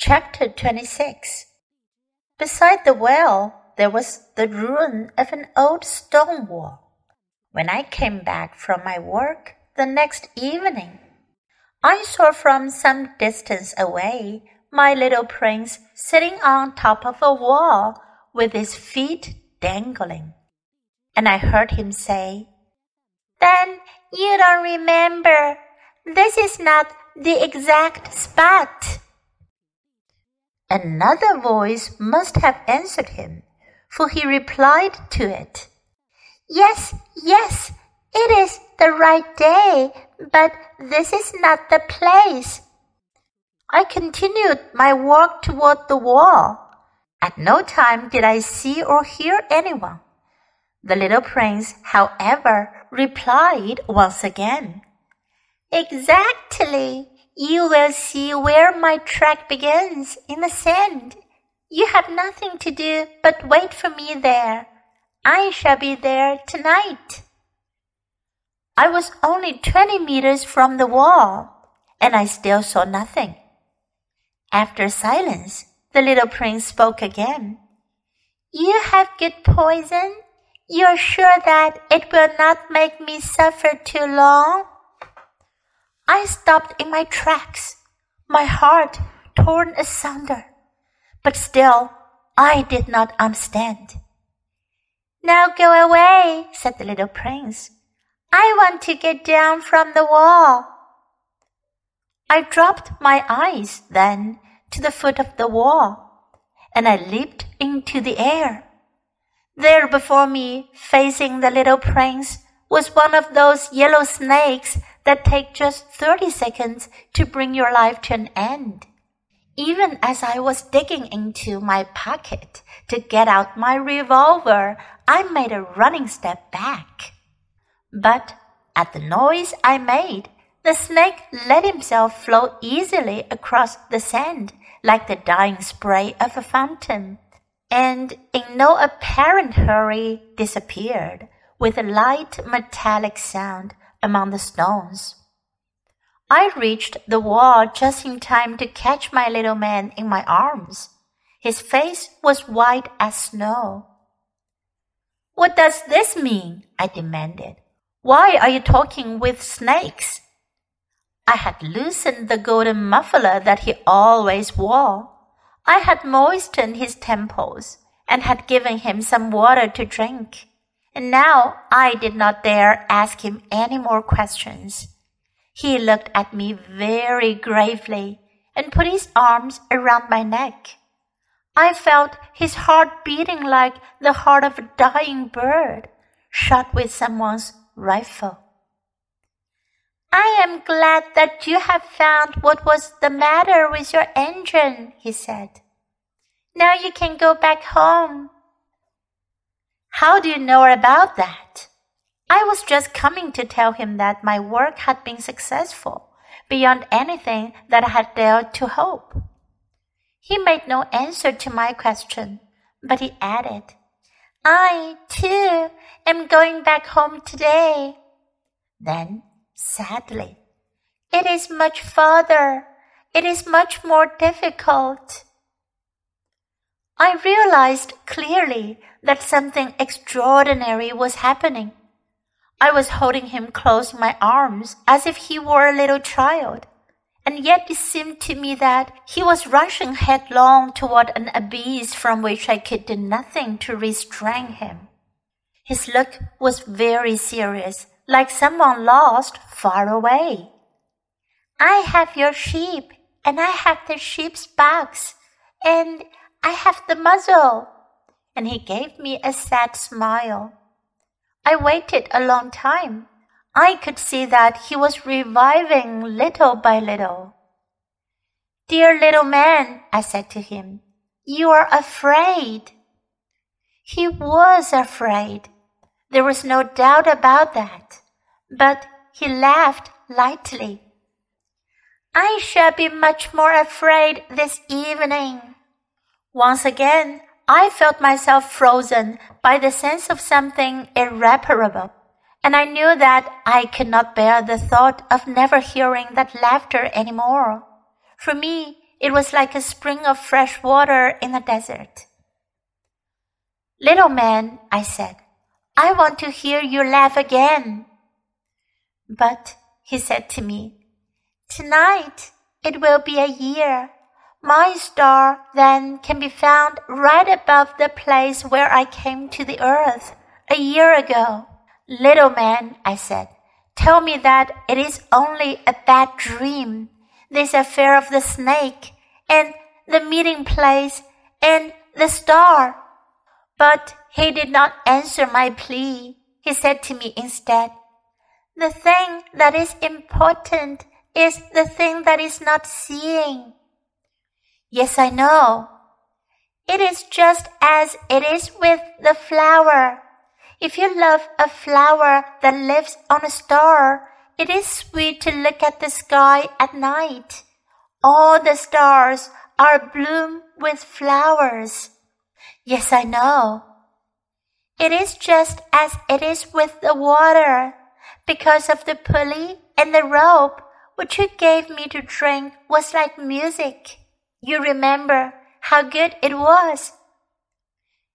Chapter 26 Beside the well, there was the ruin of an old stone wall. When I came back from my work the next evening, I saw from some distance away my little prince sitting on top of a wall with his feet dangling. And I heard him say, Then you don't remember. This is not the exact spot. Another voice must have answered him, for he replied to it, Yes, yes, it is the right day, but this is not the place. I continued my walk toward the wall. At no time did I see or hear anyone. The little prince, however, replied once again, Exactly. You will see where my track begins in the sand. You have nothing to do but wait for me there. I shall be there tonight. I was only twenty meters from the wall, and I still saw nothing. After silence, the little prince spoke again. You have good poison. You're sure that it will not make me suffer too long? I stopped in my tracks, my heart torn asunder, but still I did not understand. Now go away, said the little prince. I want to get down from the wall. I dropped my eyes then to the foot of the wall, and I leaped into the air. There before me, facing the little prince, was one of those yellow snakes that take just 30 seconds to bring your life to an end. Even as I was digging into my pocket to get out my revolver, I made a running step back. But at the noise I made, the snake let himself float easily across the sand like the dying spray of a fountain, and in no apparent hurry disappeared with a light metallic sound among the stones. I reached the wall just in time to catch my little man in my arms. His face was white as snow. What does this mean? I demanded. Why are you talking with snakes? I had loosened the golden muffler that he always wore. I had moistened his temples and had given him some water to drink and now I did not dare ask him any more questions. He looked at me very gravely and put his arms around my neck. I felt his heart beating like the heart of a dying bird shot with someone's rifle. I am glad that you have found what was the matter with your engine, he said. Now you can go back home. How do you know about that? I was just coming to tell him that my work had been successful beyond anything that I had dared to hope. He made no answer to my question, but he added, I, too, am going back home today. Then, sadly, it is much farther. It is much more difficult. I realized clearly that something extraordinary was happening. I was holding him close in my arms as if he were a little child, and yet it seemed to me that he was rushing headlong toward an abyss from which I could do nothing to restrain him. His look was very serious, like someone lost far away. I have your sheep, and I have the sheep's box, and I have the muzzle. And he gave me a sad smile. I waited a long time. I could see that he was reviving little by little. Dear little man, I said to him, you are afraid. He was afraid. There was no doubt about that. But he laughed lightly. I shall be much more afraid this evening. Once again, I felt myself frozen by the sense of something irreparable, and I knew that I could not bear the thought of never hearing that laughter any more. For me, it was like a spring of fresh water in the desert. Little man, I said, I want to hear you laugh again. But, he said to me, tonight it will be a year. My star then can be found right above the place where I came to the earth a year ago. Little man, I said, tell me that it is only a bad dream, this affair of the snake, and the meeting place, and the star. But he did not answer my plea. He said to me instead, The thing that is important is the thing that is not seeing. Yes, I know. It is just as it is with the flower. If you love a flower that lives on a star, it is sweet to look at the sky at night. All the stars are bloom with flowers. Yes, I know. It is just as it is with the water. Because of the pulley and the rope which you gave me to drink was like music. You remember how good it was.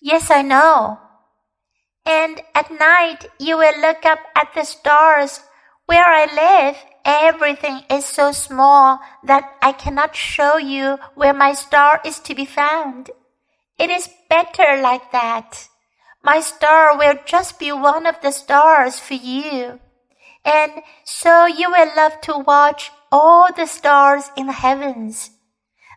Yes, I know. And at night you will look up at the stars. Where I live, everything is so small that I cannot show you where my star is to be found. It is better like that. My star will just be one of the stars for you. And so you will love to watch all the stars in the heavens.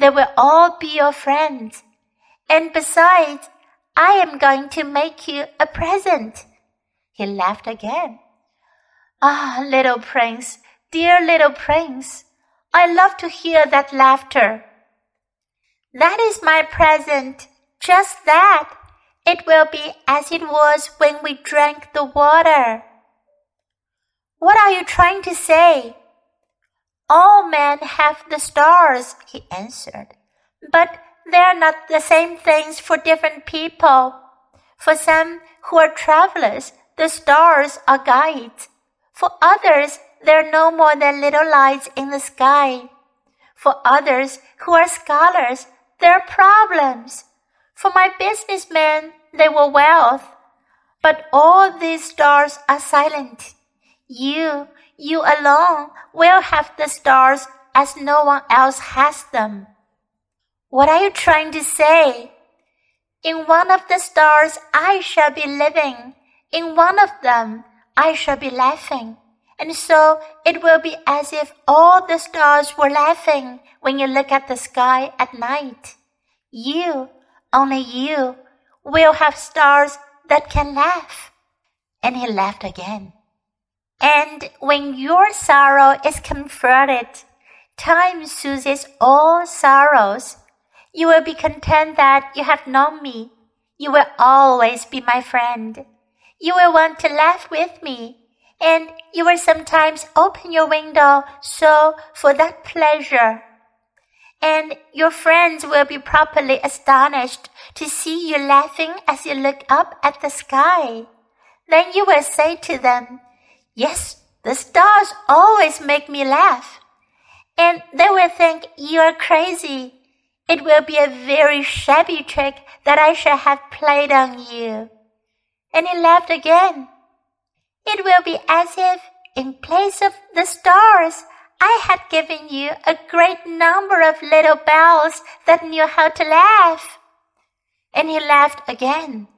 They will all be your friends. And besides, I am going to make you a present. He laughed again. Ah, little prince, dear little prince, I love to hear that laughter. That is my present, just that. It will be as it was when we drank the water. What are you trying to say? All men have the stars, he answered, but they're not the same things for different people. For some who are travelers, the stars are guides. For others, they're no more than little lights in the sky. For others who are scholars, they're problems. For my businessmen, they were wealth. But all these stars are silent. You, you alone will have the stars as no one else has them. What are you trying to say? In one of the stars I shall be living. In one of them I shall be laughing. And so it will be as if all the stars were laughing when you look at the sky at night. You only you will have stars that can laugh. And he laughed again. And when your sorrow is comforted, time soothes all sorrows. You will be content that you have known me. You will always be my friend. You will want to laugh with me. And you will sometimes open your window so for that pleasure and your friends will be properly astonished to see you laughing as you look up at the sky. Then you will say to them, Yes, the stars always make me laugh. And they will think you are crazy. It will be a very shabby trick that I shall have played on you. And he laughed again. It will be as if, in place of the stars, I had given you a great number of little bells that knew how to laugh. And he laughed again.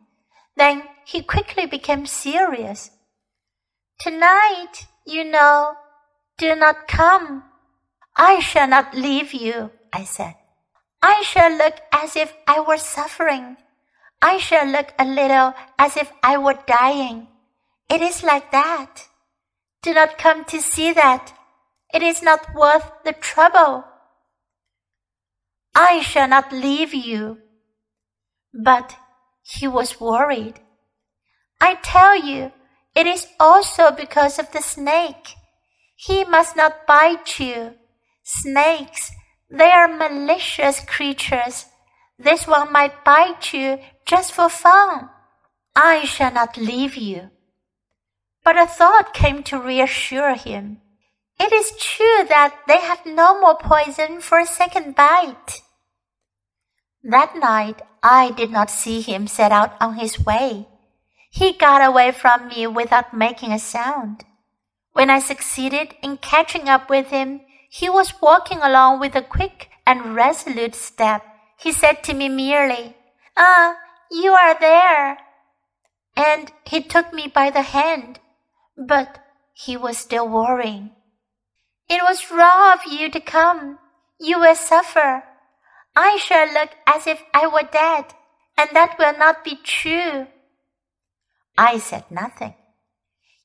Then he quickly became serious. Tonight, you know, do not come. I shall not leave you, I said. I shall look as if I were suffering. I shall look a little as if I were dying. It is like that. Do not come to see that. It is not worth the trouble. I shall not leave you. But he was worried. I tell you, it is also because of the snake. He must not bite you. Snakes, they are malicious creatures. This one might bite you just for fun. I shall not leave you. But a thought came to reassure him. It is true that they have no more poison for a second bite. That night I did not see him set out on his way. He got away from me without making a sound. When I succeeded in catching up with him, he was walking along with a quick and resolute step. He said to me merely, Ah, you are there. And he took me by the hand, but he was still worrying. It was wrong of you to come. You will suffer. I shall look as if I were dead, and that will not be true. I said nothing.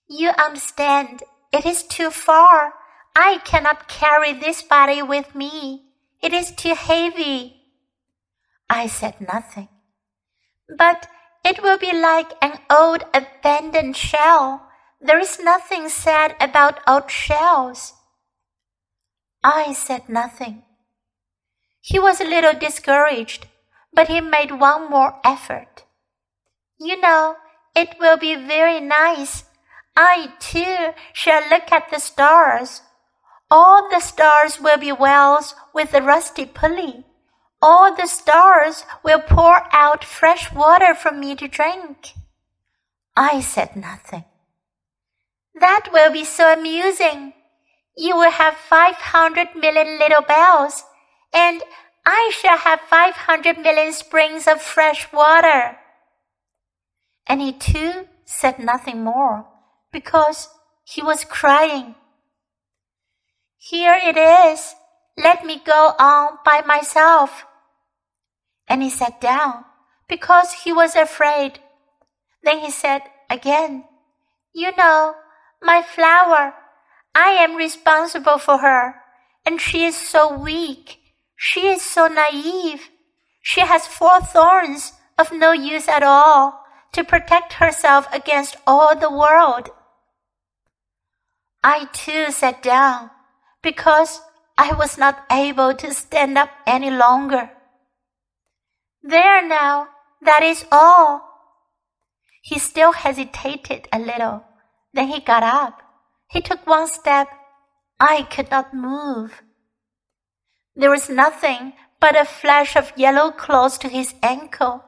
You understand, it is too far. I cannot carry this body with me. It is too heavy. I said nothing. But it will be like an old abandoned shell. There is nothing sad about old shells. I said nothing. He was a little discouraged, but he made one more effort. You know, it will be very nice. I too shall look at the stars. All the stars will be wells with a rusty pulley. All the stars will pour out fresh water for me to drink. I said nothing. That will be so amusing. You will have 500 million little bells and I shall have 500 million springs of fresh water. And he too said nothing more because he was crying. Here it is. Let me go on by myself. And he sat down because he was afraid. Then he said again, You know, my flower, I am responsible for her, and she is so weak she is so naive. She has four thorns of no use at all to protect herself against all the world. I too sat down because I was not able to stand up any longer. There now, that is all. He still hesitated a little. Then he got up. He took one step. I could not move. There was nothing but a flash of yellow close to his ankle.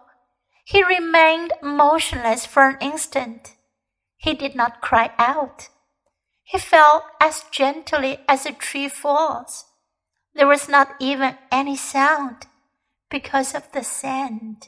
He remained motionless for an instant. He did not cry out. He fell as gently as a tree falls. There was not even any sound because of the sand.